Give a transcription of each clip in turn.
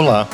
Olá,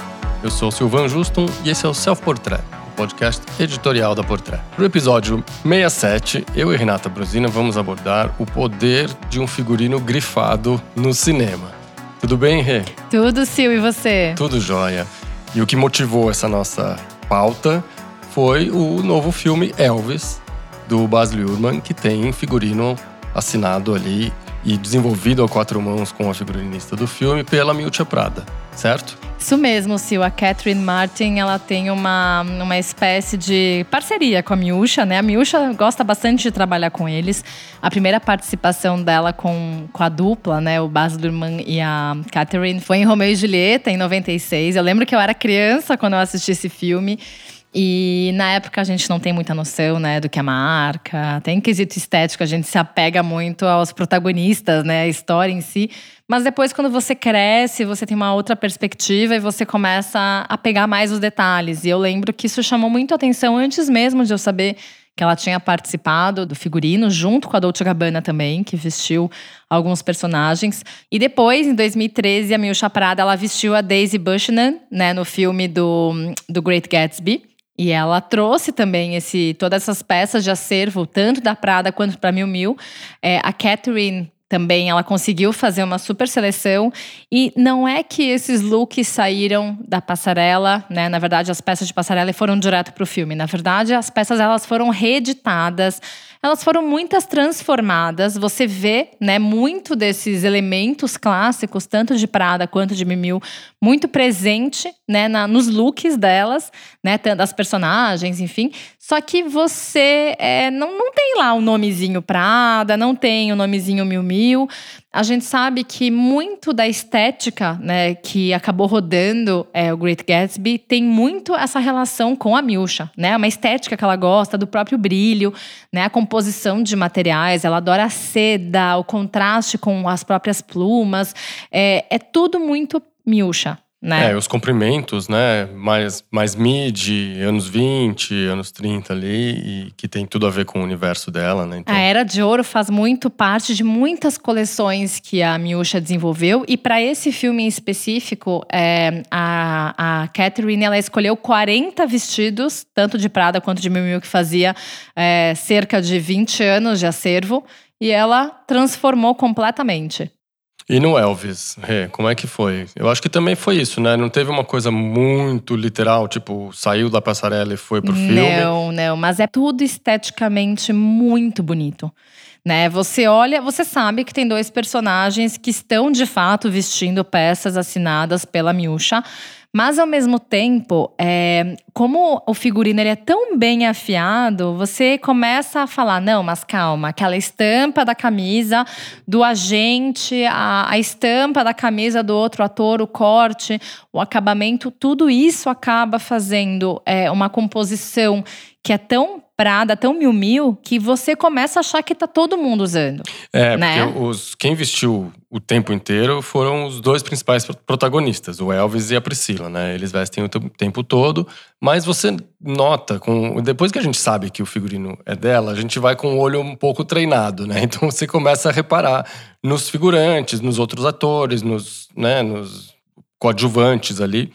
eu sou Silvan Juston e esse é o Self Portrait, o podcast editorial da Portrait. No episódio 67, eu e Renata Brosina vamos abordar o poder de um figurino grifado no cinema. Tudo bem, Rê? Tudo, Sil, e você? Tudo jóia. E o que motivou essa nossa pauta foi o novo filme Elvis, do Baz Luhrmann, que tem figurino assinado ali e desenvolvido a quatro mãos com a figurinista do filme pela Miltia Prada, certo? Isso mesmo, Sil. A Catherine Martin, ela tem uma, uma espécie de parceria com a Miúcha, né? A Miúcha gosta bastante de trabalhar com eles. A primeira participação dela com, com a dupla, né? O Baz Luhrmann e a Catherine, foi em Romeo e Julieta, em 96. Eu lembro que eu era criança quando eu assisti esse filme. E na época a gente não tem muita noção, né, do que é marca. Tem quesito estético, a gente se apega muito aos protagonistas, né, a história em si. Mas depois, quando você cresce, você tem uma outra perspectiva e você começa a pegar mais os detalhes. E eu lembro que isso chamou muito atenção antes mesmo de eu saber que ela tinha participado do figurino, junto com a Dolce Gabbana também, que vestiu alguns personagens. E depois, em 2013, a Milcha Prada, ela vestiu a Daisy Buchanan, né, no filme do, do Great Gatsby. E ela trouxe também esse, todas essas peças de acervo, tanto da Prada quanto para Miu Miu. É, a Catherine também ela conseguiu fazer uma super seleção e não é que esses looks saíram da passarela, né? Na verdade, as peças de passarela foram direto para o filme. Na verdade, as peças elas foram reeditadas, elas foram muitas transformadas. Você vê, né, muito desses elementos clássicos, tanto de Prada quanto de Mimiu, muito presente, né, na, nos looks delas, né, das personagens, enfim. Só que você é, não, não tem lá o nomezinho Prada, não tem o nomezinho Miu Miu. A gente sabe que muito da estética, né, que acabou rodando é, o Great Gatsby tem muito essa relação com a Milcha, né? Uma estética que ela gosta, do próprio brilho, né? A composição de materiais, ela adora a seda, o contraste com as próprias plumas. É, é tudo muito Milcha. Né? É, os comprimentos, né? Mais, mais mid, anos 20, anos 30 ali, e que tem tudo a ver com o universo dela, né? Então... A Era de Ouro faz muito parte de muitas coleções que a Miúcha desenvolveu, e para esse filme em específico, é, a, a Catherine ela escolheu 40 vestidos, tanto de Prada quanto de Miu Miu, que fazia é, cerca de 20 anos de acervo, e ela transformou completamente. E no Elvis, Rê, como é que foi? Eu acho que também foi isso, né? Não teve uma coisa muito literal, tipo, saiu da passarela e foi pro filme. Não, não, mas é tudo esteticamente muito bonito. Né? Você olha, você sabe que tem dois personagens que estão de fato vestindo peças assinadas pela Miúcha, mas ao mesmo tempo, é, como o figurino ele é tão bem afiado, você começa a falar: não, mas calma, aquela estampa da camisa do agente, a, a estampa da camisa do outro ator, o corte, o acabamento, tudo isso acaba fazendo é, uma composição que é tão Prada, tão mil mil, que você começa a achar que tá todo mundo usando. É, né? porque os, quem vestiu o tempo inteiro foram os dois principais protagonistas, o Elvis e a Priscila, né? Eles vestem o tempo todo, mas você nota, com depois que a gente sabe que o figurino é dela, a gente vai com o olho um pouco treinado, né? Então você começa a reparar nos figurantes, nos outros atores, nos, né, nos coadjuvantes ali.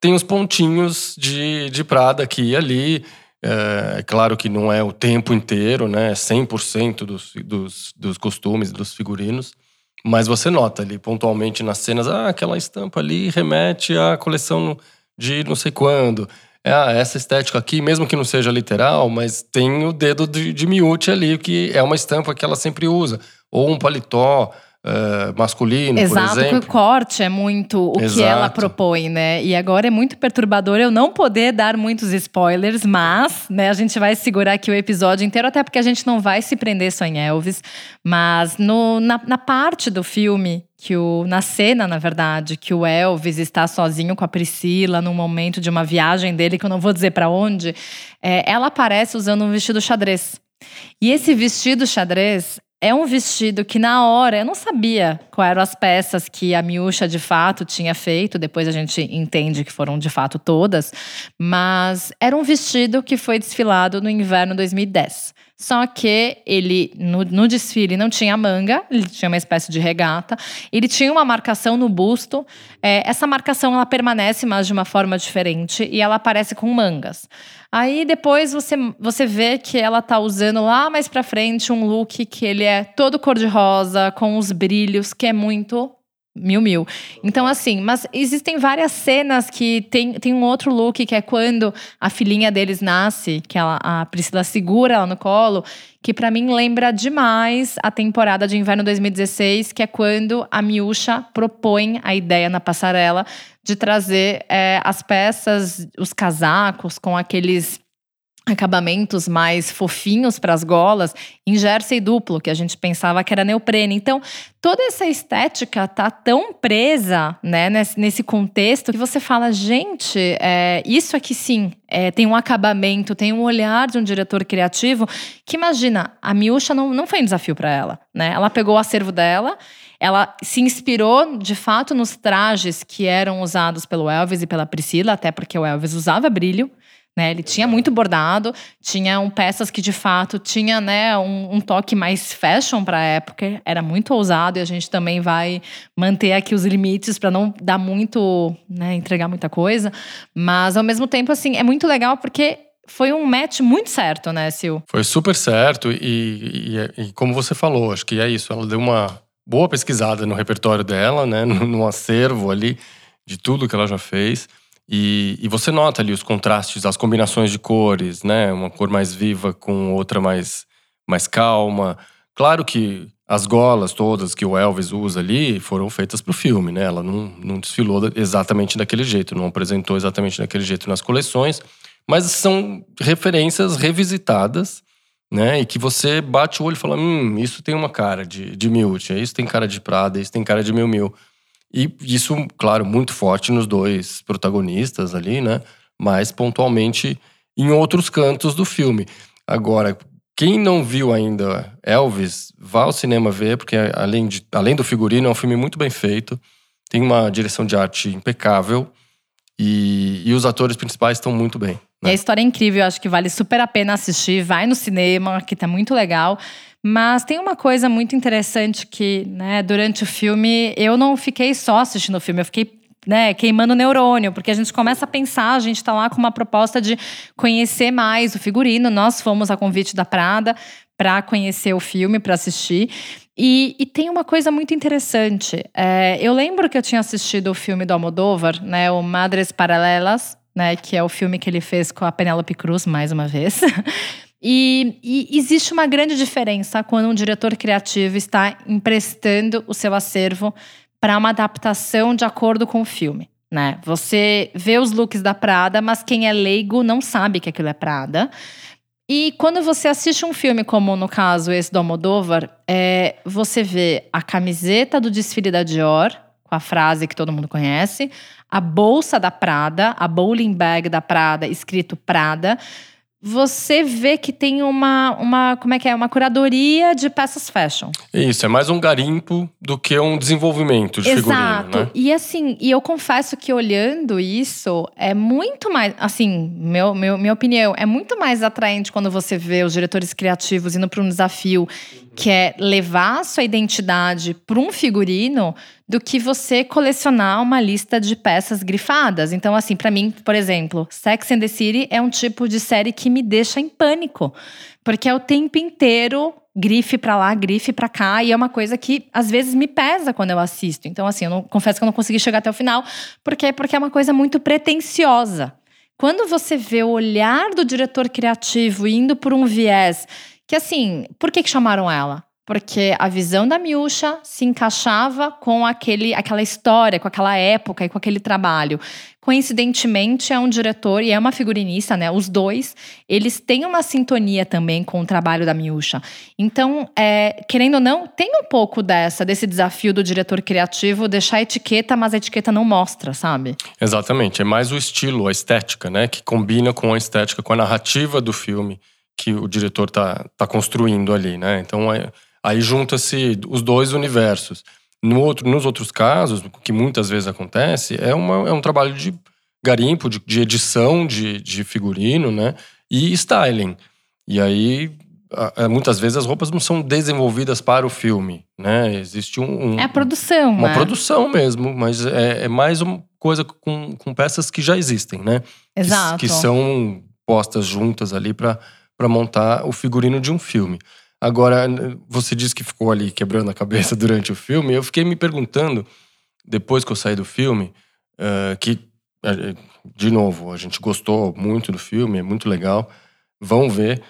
Tem os pontinhos de, de Prada aqui e ali é, claro que não é o tempo inteiro, né? 100% é dos, dos, dos costumes, dos figurinos. Mas você nota ali pontualmente nas cenas, ah, aquela estampa ali remete à coleção de não sei quando. É, ah, essa estética aqui, mesmo que não seja literal, mas tem o dedo de, de Miúcha ali, que é uma estampa que ela sempre usa. Ou um paletó, Uh, masculino, Exato, por exemplo. que o corte é muito o Exato. que ela propõe, né? E agora é muito perturbador eu não poder dar muitos spoilers, mas, né, a gente vai segurar aqui o episódio inteiro, até porque a gente não vai se prender só em Elvis. Mas no, na, na parte do filme, que o, na cena, na verdade, que o Elvis está sozinho com a Priscila num momento de uma viagem dele, que eu não vou dizer para onde, é, ela aparece usando um vestido xadrez. E esse vestido xadrez é um vestido que na hora eu não sabia quais eram as peças que a Miúcha de fato tinha feito, depois a gente entende que foram de fato todas, mas era um vestido que foi desfilado no inverno 2010. Só que ele, no, no, desfile, não tinha manga, ele tinha uma espécie de regata. Ele tinha uma marcação no busto. É, essa marcação ela permanece, mas de uma forma diferente, e ela aparece com mangas. Aí depois você, você vê que ela tá usando lá mais pra frente um look que ele é todo cor-de-rosa, com os brilhos, que é muito Mil, mil. Então, assim, mas existem várias cenas que tem, tem um outro look, que é quando a filhinha deles nasce, que ela, a Priscila segura ela no colo, que para mim lembra demais a temporada de inverno 2016, que é quando a Miúcha propõe a ideia na passarela de trazer é, as peças, os casacos com aqueles acabamentos mais fofinhos para as golas em jersey duplo, que a gente pensava que era neoprene. Então, toda essa estética tá tão presa, né, nesse, nesse contexto que você fala, gente, é, isso aqui sim é, tem um acabamento, tem um olhar de um diretor criativo que imagina, a Miúcha não, não foi um desafio para ela, né? Ela pegou o acervo dela ela se inspirou de fato nos trajes que eram usados pelo Elvis e pela Priscila, até porque o Elvis usava brilho. Né, ele tinha muito bordado, tinham peças que de fato tinha né, um, um toque mais fashion para a época, era muito ousado e a gente também vai manter aqui os limites para não dar muito, né, entregar muita coisa, mas ao mesmo tempo assim é muito legal porque foi um match muito certo, né, Sil? Foi super certo e, e, e como você falou, acho que é isso, ela deu uma boa pesquisada no repertório dela, né, no, no acervo ali de tudo que ela já fez. E, e, você nota ali os contrastes, as combinações de cores, né? Uma cor mais viva com outra mais, mais calma. Claro que as golas todas que o Elvis usa ali foram feitas para o filme, né? Ela não, não desfilou exatamente daquele jeito, não apresentou exatamente daquele jeito nas coleções, mas são referências revisitadas, né? E que você bate o olho e fala: hum, isso tem uma cara de, de Milt, isso tem cara de Prada, isso tem cara de Mil Mil. E isso, claro, muito forte nos dois protagonistas ali, né? Mas pontualmente em outros cantos do filme. Agora, quem não viu ainda Elvis, vá ao cinema ver, porque além, de, além do figurino, é um filme muito bem feito. Tem uma direção de arte impecável. E, e os atores principais estão muito bem. E a história é incrível, acho que vale super a pena assistir. Vai no cinema, que tá muito legal. Mas tem uma coisa muito interessante que, né, durante o filme, eu não fiquei só assistindo o filme, eu fiquei né, queimando neurônio, porque a gente começa a pensar, a gente está lá com uma proposta de conhecer mais o figurino. Nós fomos a convite da Prada para conhecer o filme, para assistir. E, e, tem uma coisa muito interessante. É, eu lembro que eu tinha assistido o filme do Almodóvar, né, o Madres Paralelas, né, que é o filme que ele fez com a Penélope Cruz, mais uma vez. E, e, existe uma grande diferença quando um diretor criativo está emprestando o seu acervo para uma adaptação de acordo com o filme. Né? Você vê os looks da Prada, mas quem é leigo não sabe que aquilo é Prada. E quando você assiste um filme, como no caso esse do Almodóvar, é, você vê a camiseta do desfile da Dior, com a frase que todo mundo conhece, a bolsa da Prada, a bowling bag da Prada, escrito Prada você vê que tem uma, uma, como é que é, uma curadoria de peças fashion. Isso, é mais um garimpo do que um desenvolvimento de Exato. figurino, Exato. Né? E assim, e eu confesso que olhando isso, é muito mais, assim, meu, meu, minha opinião, é muito mais atraente quando você vê os diretores criativos indo para um desafio que é levar a sua identidade para um figurino do que você colecionar uma lista de peças grifadas. Então, assim, para mim, por exemplo, Sex and the City é um tipo de série que me deixa em pânico, porque é o tempo inteiro grife para lá, grife para cá, e é uma coisa que às vezes me pesa quando eu assisto. Então, assim, eu não, confesso que eu não consegui chegar até o final, porque porque é uma coisa muito pretensiosa. Quando você vê o olhar do diretor criativo indo por um viés que assim, por que, que chamaram ela? Porque a visão da Miúcha se encaixava com aquele, aquela história, com aquela época e com aquele trabalho. Coincidentemente, é um diretor e é uma figurinista, né? Os dois, eles têm uma sintonia também com o trabalho da Miúcha. Então, é, querendo ou não, tem um pouco dessa, desse desafio do diretor criativo deixar a etiqueta, mas a etiqueta não mostra, sabe? Exatamente. É mais o estilo, a estética, né? Que combina com a estética, com a narrativa do filme que o diretor está tá construindo ali, né? Então aí, aí junta-se os dois universos. No outro, nos outros casos, o que muitas vezes acontece, é, uma, é um trabalho de garimpo, de, de edição de, de figurino, né? E styling. E aí muitas vezes as roupas não são desenvolvidas para o filme, né? Existe um. um é a produção. Uma né? produção mesmo, mas é, é, mais uma coisa com, com peças que já existem, né? Exato. Que, que são postas juntas ali para montar o figurino de um filme. Agora, você disse que ficou ali quebrando a cabeça durante o filme. Eu fiquei me perguntando, depois que eu saí do filme, uh, que, de novo, a gente gostou muito do filme, é muito legal. Vão ver.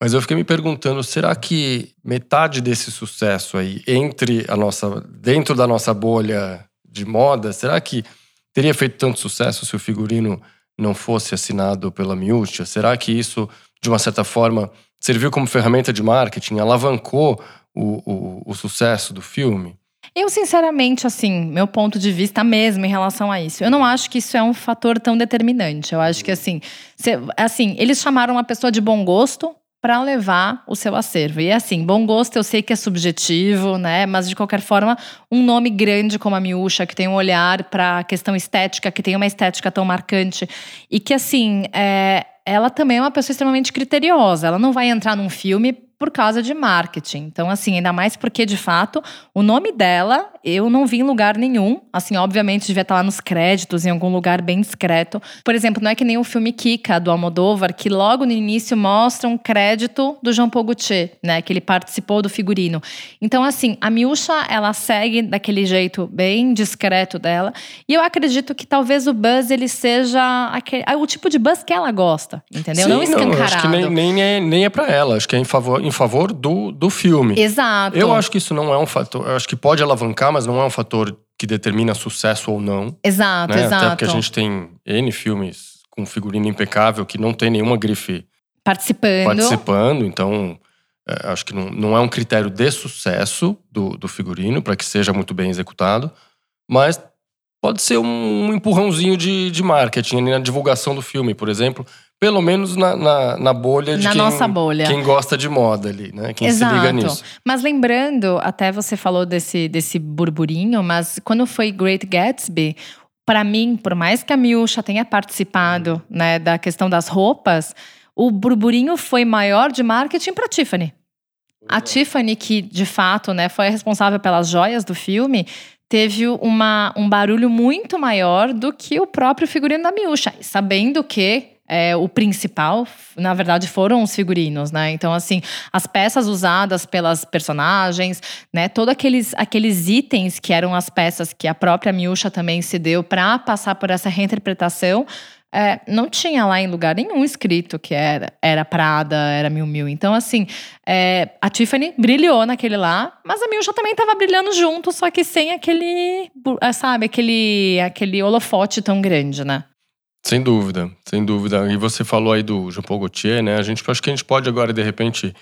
Mas eu fiquei me perguntando, será que metade desse sucesso aí entre a nossa dentro da nossa bolha de moda, será que teria feito tanto sucesso se o figurino não fosse assinado pela Miúcha? Será que isso, de uma certa forma, serviu como ferramenta de marketing, alavancou o, o, o sucesso do filme? Eu, sinceramente, assim, meu ponto de vista mesmo em relação a isso, eu não acho que isso é um fator tão determinante. Eu acho que, assim, cê, assim eles chamaram uma pessoa de bom gosto para levar o seu acervo. E assim, bom gosto eu sei que é subjetivo, né? Mas de qualquer forma, um nome grande como a Miúcha, que tem um olhar para a questão estética, que tem uma estética tão marcante e que assim, é, ela também é uma pessoa extremamente criteriosa. Ela não vai entrar num filme por causa de marketing. Então, assim, ainda mais porque, de fato, o nome dela eu não vi em lugar nenhum. Assim, obviamente, devia estar lá nos créditos, em algum lugar bem discreto. Por exemplo, não é que nem o filme Kika, do Almodóvar, que logo no início mostra um crédito do Jean Paul Gaultier, né? Que ele participou do figurino. Então, assim, a Miúcha, ela segue daquele jeito bem discreto dela. E eu acredito que talvez o buzz, ele seja aquele, o tipo de buzz que ela gosta, entendeu? Sim, não escancarado. Não, acho que nem, nem, é, nem é pra ela. Acho que é em favor em favor do, do filme. Exato. Eu acho que isso não é um fator. Eu acho que pode alavancar, mas não é um fator que determina sucesso ou não. Exato, né? exato. Até porque a gente tem N filmes com figurino impecável que não tem nenhuma grife participando. Participando, então. É, acho que não, não é um critério de sucesso do, do figurino para que seja muito bem executado, mas pode ser um, um empurrãozinho de, de marketing na divulgação do filme, por exemplo. Pelo menos na, na, na bolha de na quem, nossa bolha. quem gosta de moda ali, né? Quem Exato. se liga nisso. Mas lembrando, até você falou desse, desse burburinho, mas quando foi Great Gatsby, para mim, por mais que a Miúcha tenha participado né, da questão das roupas, o burburinho foi maior de marketing para Tiffany. A Tiffany, que de fato né, foi responsável pelas joias do filme, teve uma, um barulho muito maior do que o próprio figurino da Miúcha. Sabendo que é, o principal, na verdade, foram os figurinos, né? Então, assim, as peças usadas pelas personagens, né? Todos aqueles, aqueles itens que eram as peças que a própria Miúcha também se deu para passar por essa reinterpretação. É, não tinha lá em lugar nenhum escrito que era, era Prada, era Mil Mil. Então, assim, é, a Tiffany brilhou naquele lá, mas a Miúcha também estava brilhando junto, só que sem aquele, sabe, aquele, aquele holofote tão grande, né? Sem dúvida, sem dúvida. E você falou aí do Jean Paul Gaultier, né? A gente acho que a gente pode agora, de repente,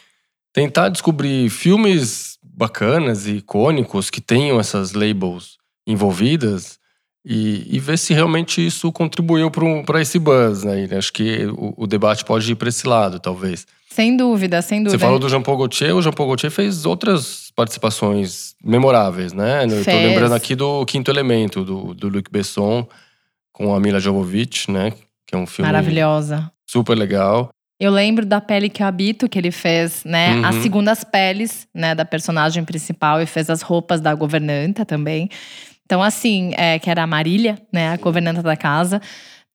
tentar descobrir filmes bacanas e icônicos que tenham essas labels envolvidas e, e ver se realmente isso contribuiu para esse buzz, né? E acho que o, o debate pode ir para esse lado, talvez. Sem dúvida, sem dúvida. Você falou do Jean Paul Gaultier, o Jean Paul Gaultier fez outras participações memoráveis, né? Fez. Eu tô lembrando aqui do Quinto Elemento, do, do Luc Besson, com a Mila Jovovich, né? Que é um filme maravilhosa, super legal. Eu lembro da pele que eu habito que ele fez, né? Uhum. As segundas peles, né, da personagem principal e fez as roupas da governanta também. Então, assim, é, que era a Marília, né, a governanta da casa.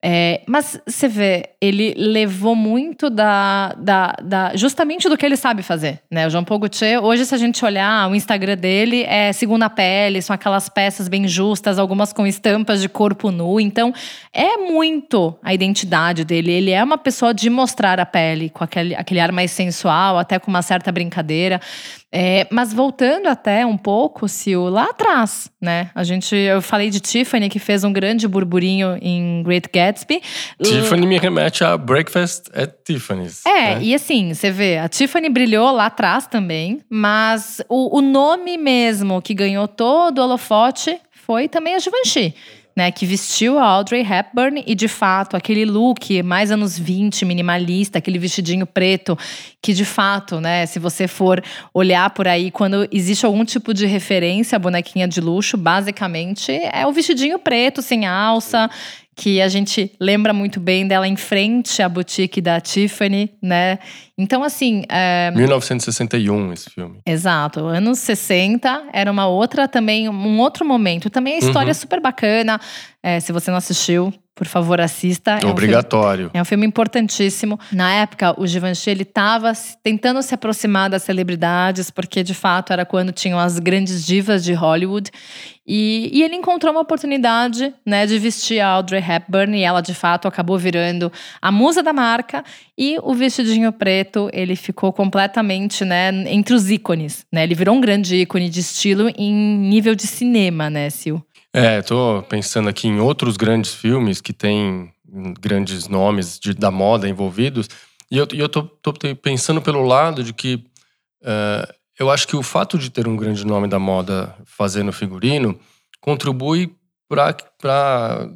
É, mas você vê, ele levou muito da, da, da, justamente do que ele sabe fazer, né? O João Paul hoje se a gente olhar o Instagram dele é segunda pele, são aquelas peças bem justas, algumas com estampas de corpo nu. Então, é muito a identidade dele. Ele é uma pessoa de mostrar a pele com aquele, aquele ar mais sensual, até com uma certa brincadeira. É, mas voltando até um pouco, Sil, lá atrás, né? A gente, eu falei de Tiffany, que fez um grande burburinho em Great Gatsby. Tiffany me remete a Breakfast at Tiffany's. É, né? e assim, você vê, a Tiffany brilhou lá atrás também, mas o, o nome mesmo que ganhou todo o holofote foi também a Givenchy né, que vestiu a Audrey Hepburn e de fato aquele look mais anos 20, minimalista, aquele vestidinho preto, que de fato, né, se você for olhar por aí quando existe algum tipo de referência à bonequinha de luxo, basicamente é o vestidinho preto sem alça, que a gente lembra muito bem dela em frente à boutique da Tiffany, né? Então, assim. É... 1961, esse filme. Exato. Anos 60 era uma outra também, um outro momento. Também a história uhum. é super bacana. É, se você não assistiu, por favor, assista. É Obrigatório. Um filme, é um filme importantíssimo. Na época, o Givenchy ele estava tentando se aproximar das celebridades, porque de fato era quando tinham as grandes divas de Hollywood. E, e, ele encontrou uma oportunidade né, de vestir a Audrey Hepburn e ela de fato acabou virando a musa da marca e o vestidinho preto ele ficou completamente né, entre os ícones. Né? Ele virou um grande ícone de estilo em nível de cinema, né, Sil? É, tô pensando aqui em outros grandes filmes que têm grandes nomes de, da moda envolvidos. E eu, eu tô, tô pensando pelo lado de que uh, eu acho que o fato de ter um grande nome da moda fazendo figurino contribui para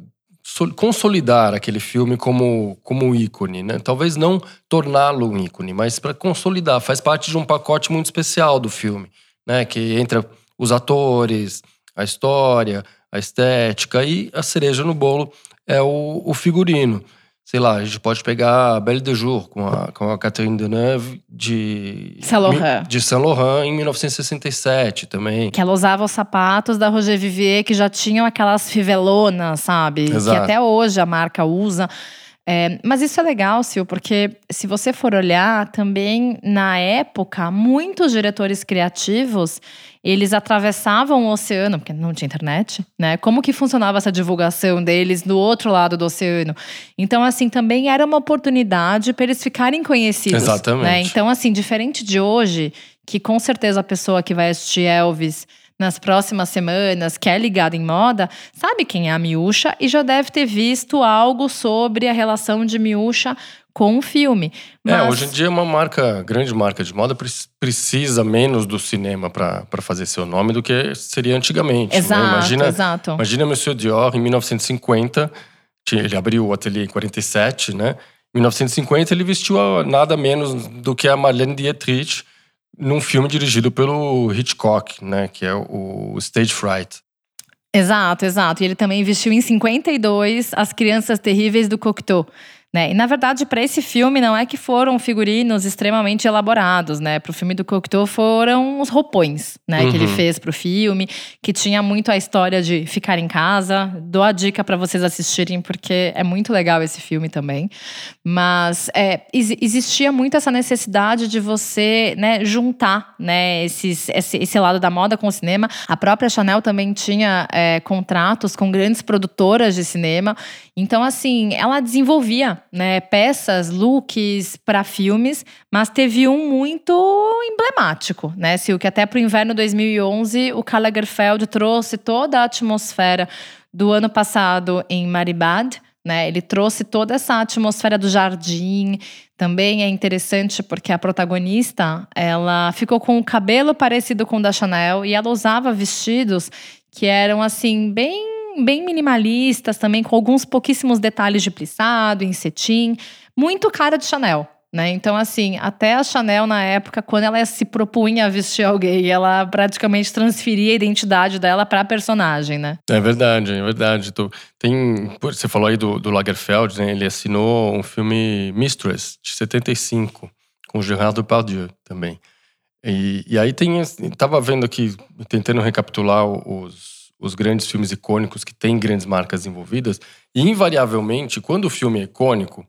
consolidar aquele filme como, como ícone, né? Talvez não torná-lo um ícone, mas para consolidar. Faz parte de um pacote muito especial do filme, né? Que entra os atores, a história, a estética e a cereja no bolo é o, o figurino. Sei lá, a gente pode pegar a Belle de Jour com a, com a Catherine Deneuve de Saint Laurent. de Saint Laurent em 1967 também. Que ela usava os sapatos da Roger Vivier que já tinham aquelas fivelonas, sabe? Exato. Que até hoje a marca usa. É, mas isso é legal, Sil, porque se você for olhar, também na época, muitos diretores criativos eles atravessavam o oceano, porque não tinha internet, né? Como que funcionava essa divulgação deles do outro lado do oceano? Então, assim, também era uma oportunidade para eles ficarem conhecidos. Exatamente. Né? Então, assim, diferente de hoje, que com certeza a pessoa que vai assistir Elvis nas próximas semanas, que é ligada em moda, sabe quem é a Miúcha e já deve ter visto algo sobre a relação de Miúcha com o filme. É, Mas... É, hoje em dia uma marca, grande marca de moda precisa menos do cinema para fazer seu nome do que seria antigamente. Né? Exato, né? imagina, exato. Imagina Monsieur Dior em 1950, ele abriu o ateliê em 47, né? Em 1950 ele vestiu nada menos do que a Marlene Dietrich num filme dirigido pelo Hitchcock, né? Que é o Stage Fright. Exato, exato. E ele também vestiu em 52 As Crianças Terríveis do Cocteau. Né? E na verdade, para esse filme, não é que foram figurinos extremamente elaborados, né? Para o filme do Cocteau foram os roupões, né? Uhum. Que ele uhum. fez para o filme, que tinha muito a história de ficar em casa. Dou a dica para vocês assistirem, porque é muito legal esse filme também. Mas é, existia muito essa necessidade de você né, juntar né, esses, esse, esse lado da moda com o cinema. A própria Chanel também tinha é, contratos com grandes produtoras de cinema. Então, assim, ela desenvolvia né, peças, looks para filmes, mas teve um muito emblemático, né? Se o que até para o inverno 2011 o Karl Lagerfeld trouxe toda a atmosfera do ano passado em Maribad, né? Ele trouxe toda essa atmosfera do jardim. Também é interessante porque a protagonista, ela ficou com o cabelo parecido com o da Chanel e ela usava vestidos que eram assim bem bem minimalistas também, com alguns pouquíssimos detalhes de plissado, em cetim. Muito cara de Chanel. Né? Então, assim, até a Chanel, na época, quando ela se propunha a vestir alguém, ela praticamente transferia a identidade dela para a personagem, né? É verdade, é verdade. Tem, você falou aí do, do Lagerfeld, né? Ele assinou um filme Mistress, de 75, com Gerard Depardieu também. E, e aí tem, tava vendo aqui, tentando recapitular os os grandes filmes icônicos que têm grandes marcas envolvidas. E, invariavelmente, quando o filme é icônico,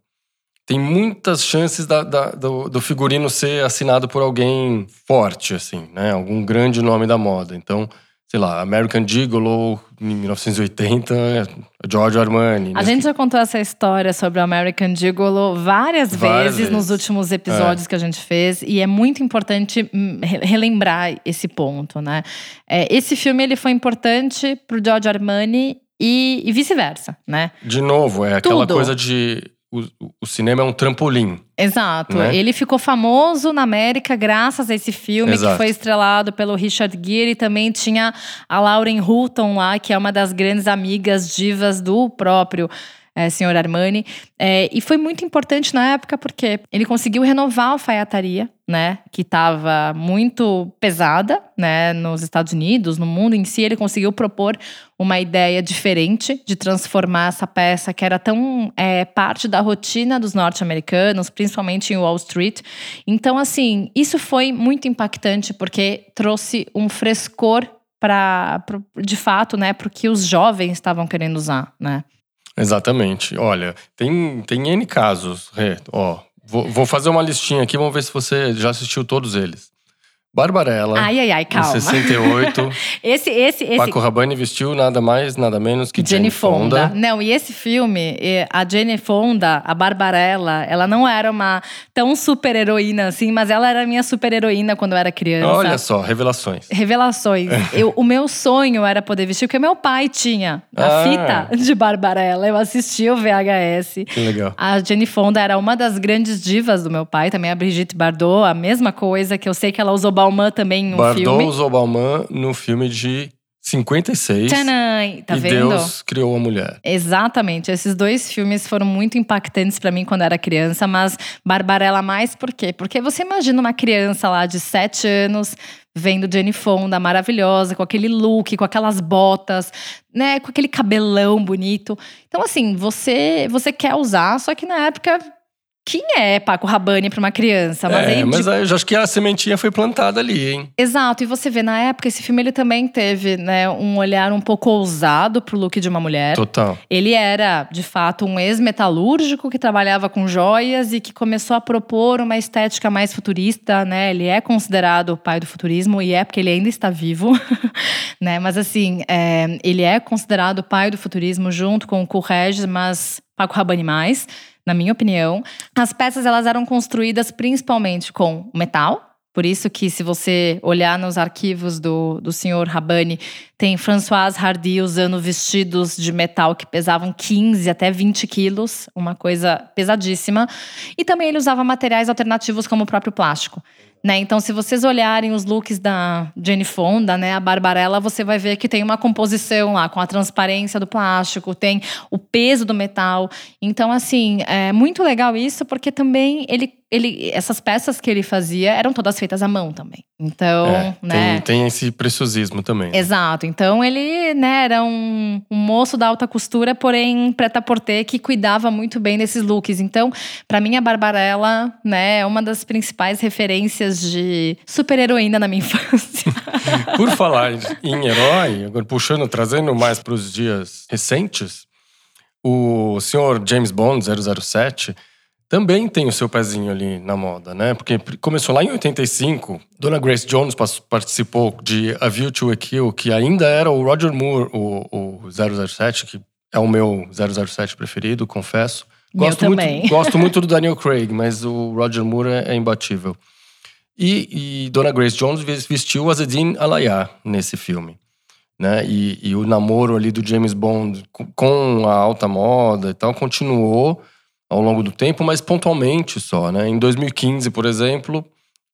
tem muitas chances da, da, do, do, figurino ser assinado por alguém forte, assim, né? Algum grande nome da moda. Então, sei lá, American Gigolo, em 1980, Giorgio Armani. A gente já contou essa história sobre o American Gigolo várias, várias vezes, vezes, nos últimos episódios é. que a gente fez. E é muito importante hum, relembrar esse ponto, né? É, esse filme, ele foi importante pro Giorgio Armani e, e vice-versa, né? De novo, é aquela Tudo. coisa de o, o, cinema é um trampolim. Exato. Né? Ele ficou famoso na América graças a esse filme Exato. que foi estrelado pelo Richard Gere e também tinha a Lauren Hutton lá, que é uma das grandes amigas divas do próprio é, Senhor Armani. É, e foi muito importante na época porque ele conseguiu renovar a alfaiataria, né, que estava muito pesada, né, nos Estados Unidos, no mundo em si. Ele conseguiu propor uma ideia diferente de transformar essa peça que era tão é, parte da rotina dos norte-americanos, principalmente em Wall Street. Então, assim, isso foi muito impactante porque trouxe um frescor para, de fato, né, para o que os jovens estavam querendo usar, né? Exatamente. Olha, tem, tem N casos. É, ó, vou, vou fazer uma listinha aqui, vamos ver se você já assistiu todos eles. Barbarella. Ai, ai, ai, calma. Em 68. esse, esse, esse. Paco Rabanne vestiu nada mais, nada menos que Jenny, Fonda. Fonda. Não, e esse filme, a Jenny Fonda, a Barbarella, ela não era uma tão super heroína assim, mas ela era minha super heroína quando eu era criança. Olha só, revelações. Revelações. eu, o meu sonho era poder vestir, porque meu pai tinha a ah. fita de Barbarella. Eu assistia o VHS. Que legal. A Jenny Fonda era uma das grandes divas do meu pai, também a Brigitte Bardot, a mesma coisa, que eu sei que ela usou Balmain também um Bardot filme. usou Balmain no filme de 56. Tchanan, tá e vendo? Deus criou a mulher. Exatamente. Esses dois filmes foram muito impactantes para mim quando era criança, mas Barbarella mais por quê? Porque você imagina uma criança lá de 7 anos vendo Jenny Fonda maravilhosa, com aquele look, com aquelas botas, né, com aquele cabelão bonito. Então assim, você você quer usar, só que na época quem é Paco Rabanne para uma criança? Mas, é, aí, mas eu acho que a sementinha foi plantada ali, hein? Exato, e você vê, na época, esse filme ele também teve né, um olhar um pouco ousado pro look de uma mulher. Total. Ele era, de fato, um ex-metalúrgico que trabalhava com joias e que começou a propor uma estética mais futurista, né? Ele é considerado o pai do futurismo, e é porque ele ainda está vivo, né? Mas assim, é, ele é considerado o pai do futurismo junto com o Courrèges, mas Paco Rabanne mais na minha opinião. As peças elas eram construídas principalmente com metal. Por isso que se você olhar nos arquivos do, do senhor Rabani, tem Françoise Hardy usando vestidos de metal que pesavam 15 até 20 quilos, uma coisa pesadíssima. E também ele usava materiais alternativos como o próprio plástico. Né? Então, se vocês olharem os looks da Jenny Fonda, né, a Barbarella, você vai ver que tem uma composição lá com a transparência do plástico, tem o peso do metal. Então, assim, é muito legal isso, porque também ele ele, essas peças que ele fazia eram todas feitas à mão também. Então, é, né? Tem, tem, esse preciosismo também. Exato. Então ele, né, era um, um moço da alta costura, porém preta porter que cuidava muito bem desses looks. Então, para mim a Barbarella, né, é uma das principais referências de super-heroína na minha infância. Por falar em herói, agora puxando, trazendo mais para os dias recentes, o senhor James Bond 007 também tem o seu pezinho ali na moda, né? Porque começou lá em 85, Dona Grace Jones participou de A View to a Kill, que ainda era o Roger Moore, o, o 007, que é o meu 007 preferido, confesso. Gosto muito, gosto muito do Daniel Craig, mas o Roger Moore é, é imbatível. E, e, Dona Grace Jones vestiu a Zedine Alaya nesse filme. Né? E, e o namoro ali do James Bond com a alta moda e tal continuou ao longo do tempo, mas pontualmente só, né? Em 2015, por exemplo,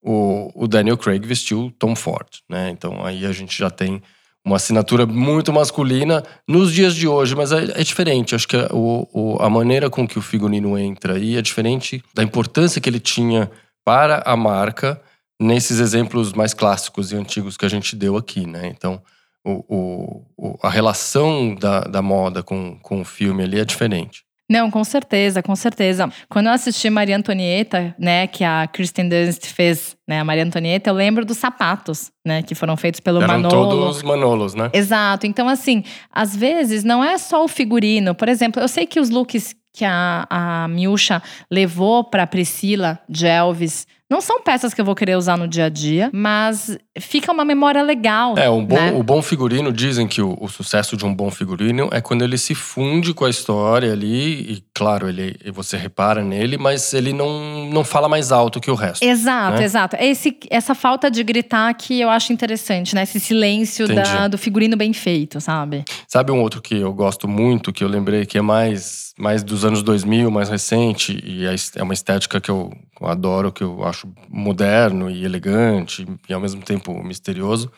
o, o Daniel Craig vestiu Tom Ford, né? Então aí a gente já tem uma assinatura muito masculina nos dias de hoje, mas é, é diferente. Acho que o, o, a maneira com que o figurino entra aí é diferente da importância que ele tinha para a marca nesses exemplos mais clássicos e antigos que a gente deu aqui, né? Então, o, o, a relação da, da moda com, com o filme ali é diferente. Não, com certeza, com certeza. Quando eu assisti Maria Antonieta, né, que a Kristen Dunst fez, né, a Maria Antonieta, eu lembro dos sapatos, né, que foram feitos pelo Eram Manolo. todos Manolos, né? Exato. Então, assim, às vezes não é só o figurino. Por exemplo, eu sei que os looks que a, a Miúcha levou para Priscila de Elvis não são peças que eu vou querer usar no dia a dia, mas fica uma memória legal. É, um bom, né? o bom figurino, dizem que o, o, sucesso de um bom figurino é quando ele se funde com a história ali, e claro, ele, você repara nele, mas ele não, não fala mais alto que o resto. Exato, né? exato. É esse, essa falta de gritar que eu acho interessante, né? Esse silêncio da, do figurino bem feito, sabe? Sabe um outro que eu gosto muito, que eu lembrei que é mais, mais dos anos 2000, mais recente, e é, é uma estética que eu eu adoro, que eu acho moderno e elegante e ao mesmo tempo misterioso,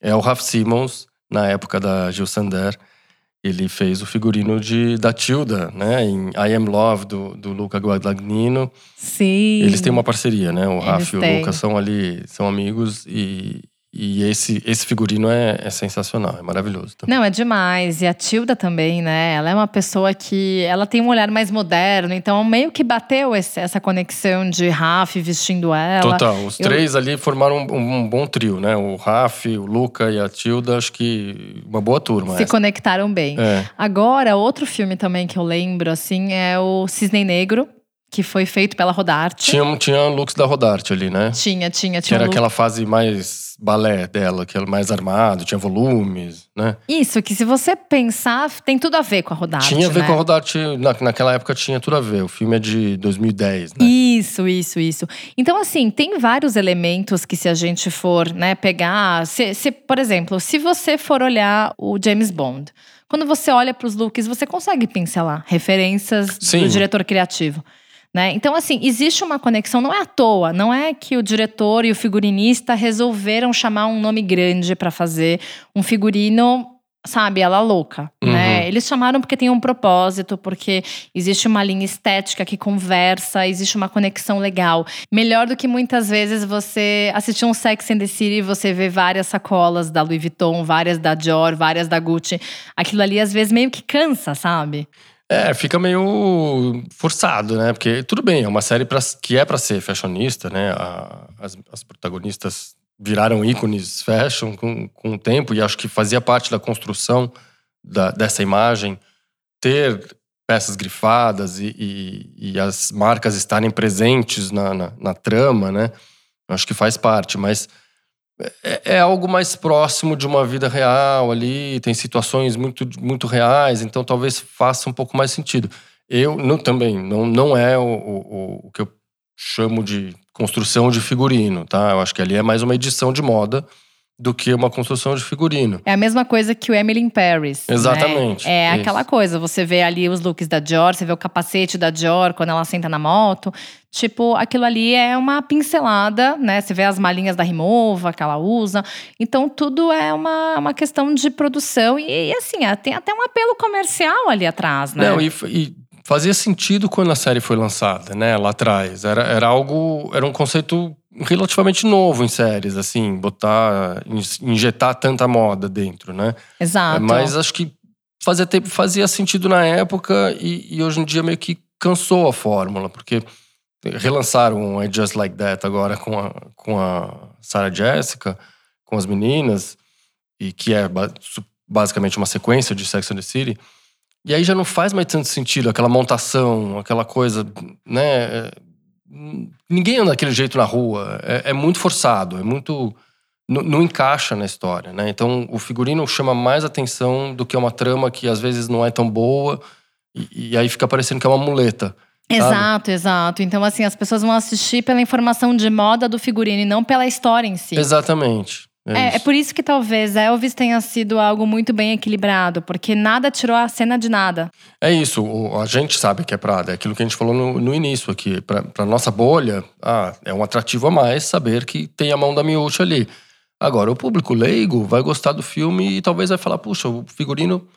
é o Ralph Simmons, na época da Gil Sander, ele fez o figurino de, da Tilda, né? Em I Am Love, do, do Luca Guadagnino. Sim. Eles têm uma parceria, né? O Rafa e o. Luca são ali, são amigos e, e esse, esse figurino é, é sensacional, é maravilhoso também. Não, é demais. E a Tilda também, né? Ela é uma pessoa que ela tem um olhar mais moderno, então meio que bateu esse- essa conexão de Raf vestindo ela. Total, os eu- três ali formaram um, um bom trio, né? O Rafa, o Luca e a Tilda, acho que uma boa turma. Se essa. conectaram bem. É. Agora, outro filme também que eu lembro, assim, é o Cisne Negro, que foi feito pela Rodarte. Tinha, tinha looks da Rodarte ali, né? tinha, tinha. Que tinha era um look- aquela fase mais balé dela, que era mais armado, tinha volumes, né? Isso, que se você pensar, tem tudo a ver com a Rodarte. tinha a ver né? com a Rodarte, na, naquela época tinha tudo a ver. O filme é de 2010, né? Isso, isso, isso. Então, assim, tem vários elementos que, se a gente for né, pegar. Se, se, por exemplo, se você for olhar o James Bond, quando você olha para os looks, você consegue pincelar referências Sim. do diretor criativo. Né? Então, assim, existe uma conexão, não é à toa, não é que o diretor e o figurinista resolveram chamar um nome grande para fazer um figurino, sabe, ela louca, né? Uhum. Eles chamaram porque tem um propósito, porque existe uma linha estética que conversa, existe uma conexão legal. Melhor do que muitas vezes você assistir um Sex and the City e você vê várias sacolas da Louis Vuitton, várias da Dior, várias da Gucci. Aquilo ali às vezes meio que cansa, sabe? É, fica meio forçado, né? Porque tudo bem, é uma série pra, que é pra ser fashionista, né? A- as, as protagonistas viraram ícones fashion com, com o tempo e acho que fazia parte da construção da- dessa imagem ter peças grifadas e, e- e as marcas estarem presentes na, na, na trama, né? Acho que faz parte, mas é, é algo mais próximo de uma vida real ali, tem situações muito, muito reais, então talvez faça um pouco mais sentido. Eu não, também, não, não é o, o, o que eu chamo de construção de figurino, tá? Eu acho que ali é mais uma edição de moda do que uma construção de figurino. É a mesma coisa que o Emily in Paris. né? Exatamente, É isso. aquela coisa, você vê ali os looks da Dior, você vê o capacete da Dior quando ela senta na moto. Tipo, aquilo ali é uma pincelada, né? Você vê as malinhas da Remova que ela usa. Então, tudo é uma, uma questão de produção. E, e, assim, é, tem até um apelo comercial ali atrás, né? Não, e, e fazia sentido quando a série foi lançada, né? Lá atrás. Era, era algo. Era um conceito relativamente novo em séries, assim, botar. in- injetar tanta moda dentro, né? Exato. Mas acho que fazia, tempo, fazia sentido na época e, e hoje em dia meio que cansou a fórmula, porque relançaram I Just Like That agora com a, com a Sarah Jessica, com as meninas, e que é basicamente uma sequência de Sex and the City. E aí já não faz mais tanto sentido aquela montação, aquela coisa, né? Ninguém anda daquele jeito na rua. É, é muito forçado, é muito. Não, não encaixa na história, né? Então o figurino chama mais atenção do que uma trama que às vezes não é tão boa. E, e aí fica parecendo que é uma muleta. Exato, exato. Então, assim, as pessoas vão assistir pela informação de moda do figurino e não pela história em si. Exatamente. É, É, é por isso que talvez Elvis tenha sido algo muito bem equilibrado, porque nada tirou a cena de nada. É isso, a gente sabe que é Prada, é aquilo que a gente falou no, no início aqui. Pra nossa bolha, ah, é um atrativo a mais saber que tem a mão da Miúcha ali. Agora, o público leigo vai gostar do filme e talvez vai falar, puxa, o figurino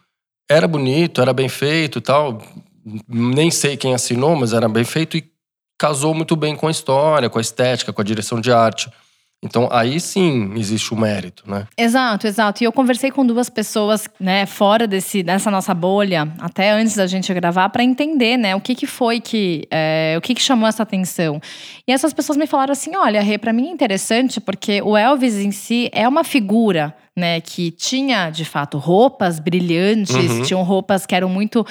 era bonito, era bem feito e tal. Nem sei quem assinou, mas era bem feito e casou muito bem com a história, com a estética, com a direção de arte. Então, aí sim existe o mérito, né? Exato, exato. E eu conversei com duas pessoas, né, fora desse, dessa nossa bolha, até antes da gente gravar, para entender, né, o que, que foi que, é, o que, que chamou essa atenção. E essas pessoas me falaram assim: olha, Rê, para mim é interessante porque o Elvis em si é uma figura. Né, que tinha de fato roupas brilhantes, Uhum. tinham roupas que eram muito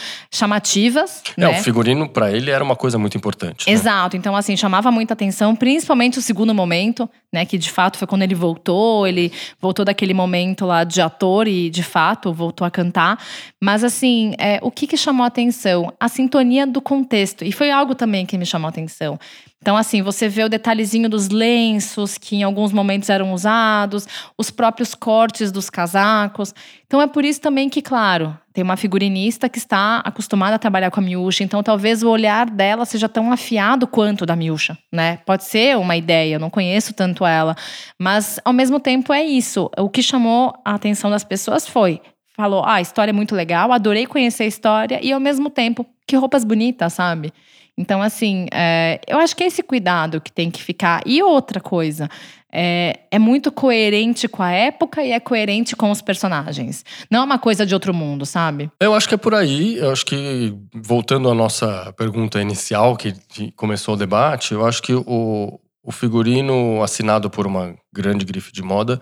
chamativas. É, né? o figurino pra ele era uma coisa muito importante. né? Exato, então assim, chamava muita atenção, principalmente o segundo momento, né, que de fato foi quando ele voltou, ele voltou daquele momento lá de ator e de fato voltou a cantar, mas assim, é, o que que chamou a atenção? A sintonia do contexto, e foi algo também que me chamou a atenção. Então, assim, você vê o detalhezinho dos lenços, que em alguns momentos eram usados, os próprios cortes dos casacos. Então, é por isso também que, claro, tem uma figurinista que está acostumada a trabalhar com a Miúcha, então talvez o olhar dela seja tão afiado quanto o da Miúcha, né? Pode ser uma ideia, eu não conheço tanto ela, mas ao mesmo tempo é isso. O que chamou a atenção das pessoas foi falou: ah, a história é muito legal, adorei conhecer a história, e ao mesmo tempo, que roupas bonitas, sabe? Então, assim, é, eu acho que é esse cuidado que tem que ficar. E outra coisa, é, é, muito coerente com a época e é coerente com os personagens. Não é uma coisa de outro mundo, sabe? Eu acho que é por aí. Eu acho que, voltando à nossa pergunta inicial, que começou o debate, eu acho que o, o figurino assinado por uma grande grife de moda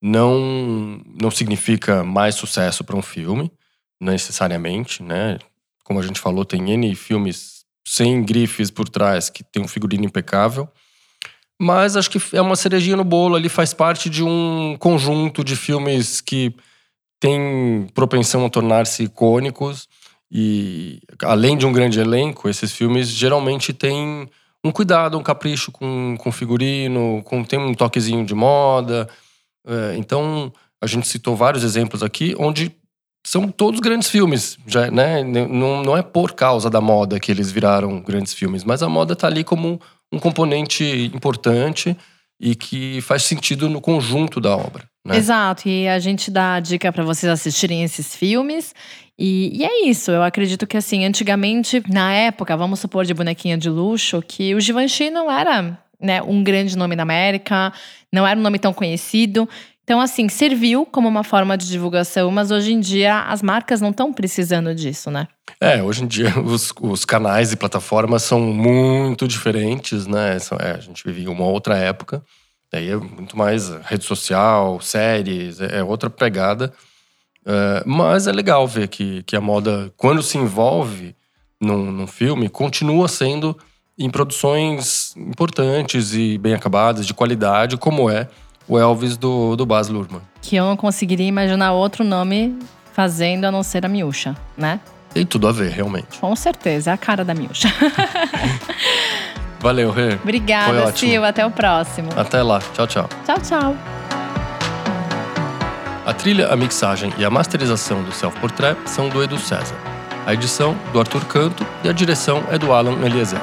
não, não significa mais sucesso para um filme, necessariamente, né? Como a gente falou, tem N filmes sem grifes por trás que tem um figurino impecável. Mas acho que é uma cerejinha no bolo ali, faz parte de um conjunto de filmes que tem propensão a tornar-se icônicos. E além de um grande elenco, esses filmes geralmente têm um cuidado, um capricho com, com figurino, com, tem um toquezinho de moda. É, então, a gente citou vários exemplos aqui onde são todos grandes filmes, já, né? Não, não é por causa da moda que eles viraram grandes filmes, mas a moda está ali como um componente importante e que faz sentido no conjunto da obra. Né? Exato, e a gente dá a dica para vocês assistirem esses filmes. E, e, é isso, eu acredito que assim, antigamente, na época, vamos supor de bonequinha de luxo, que o Givenchy não era né, um grande nome na América, não era um nome tão conhecido. Então, assim, serviu como uma forma de divulgação, mas hoje em dia as marcas não estão precisando disso, né? É, hoje em dia os, os canais e plataformas são muito diferentes, né? É, a gente vive em uma outra época. Daí é muito mais rede social, séries, é, é outra pegada. É, mas é legal ver que, que a moda, quando se envolve num, num filme, continua sendo em produções importantes e bem acabadas, de qualidade, como é o Elvis do, do Baz Luhrmann. Que eu não conseguiria imaginar outro nome fazendo a não ser a Miúcha, né? Tem tudo a ver, realmente. Com certeza, é a cara da Miúcha. Valeu, Rê. Obrigada, Sil. Até o próximo. Até lá. Tchau, tchau. Tchau, tchau. A trilha, a mixagem e a masterização do Self Portrait são do Edu César. A edição, do Arthur Canto e a direção é do Alan Eliezer.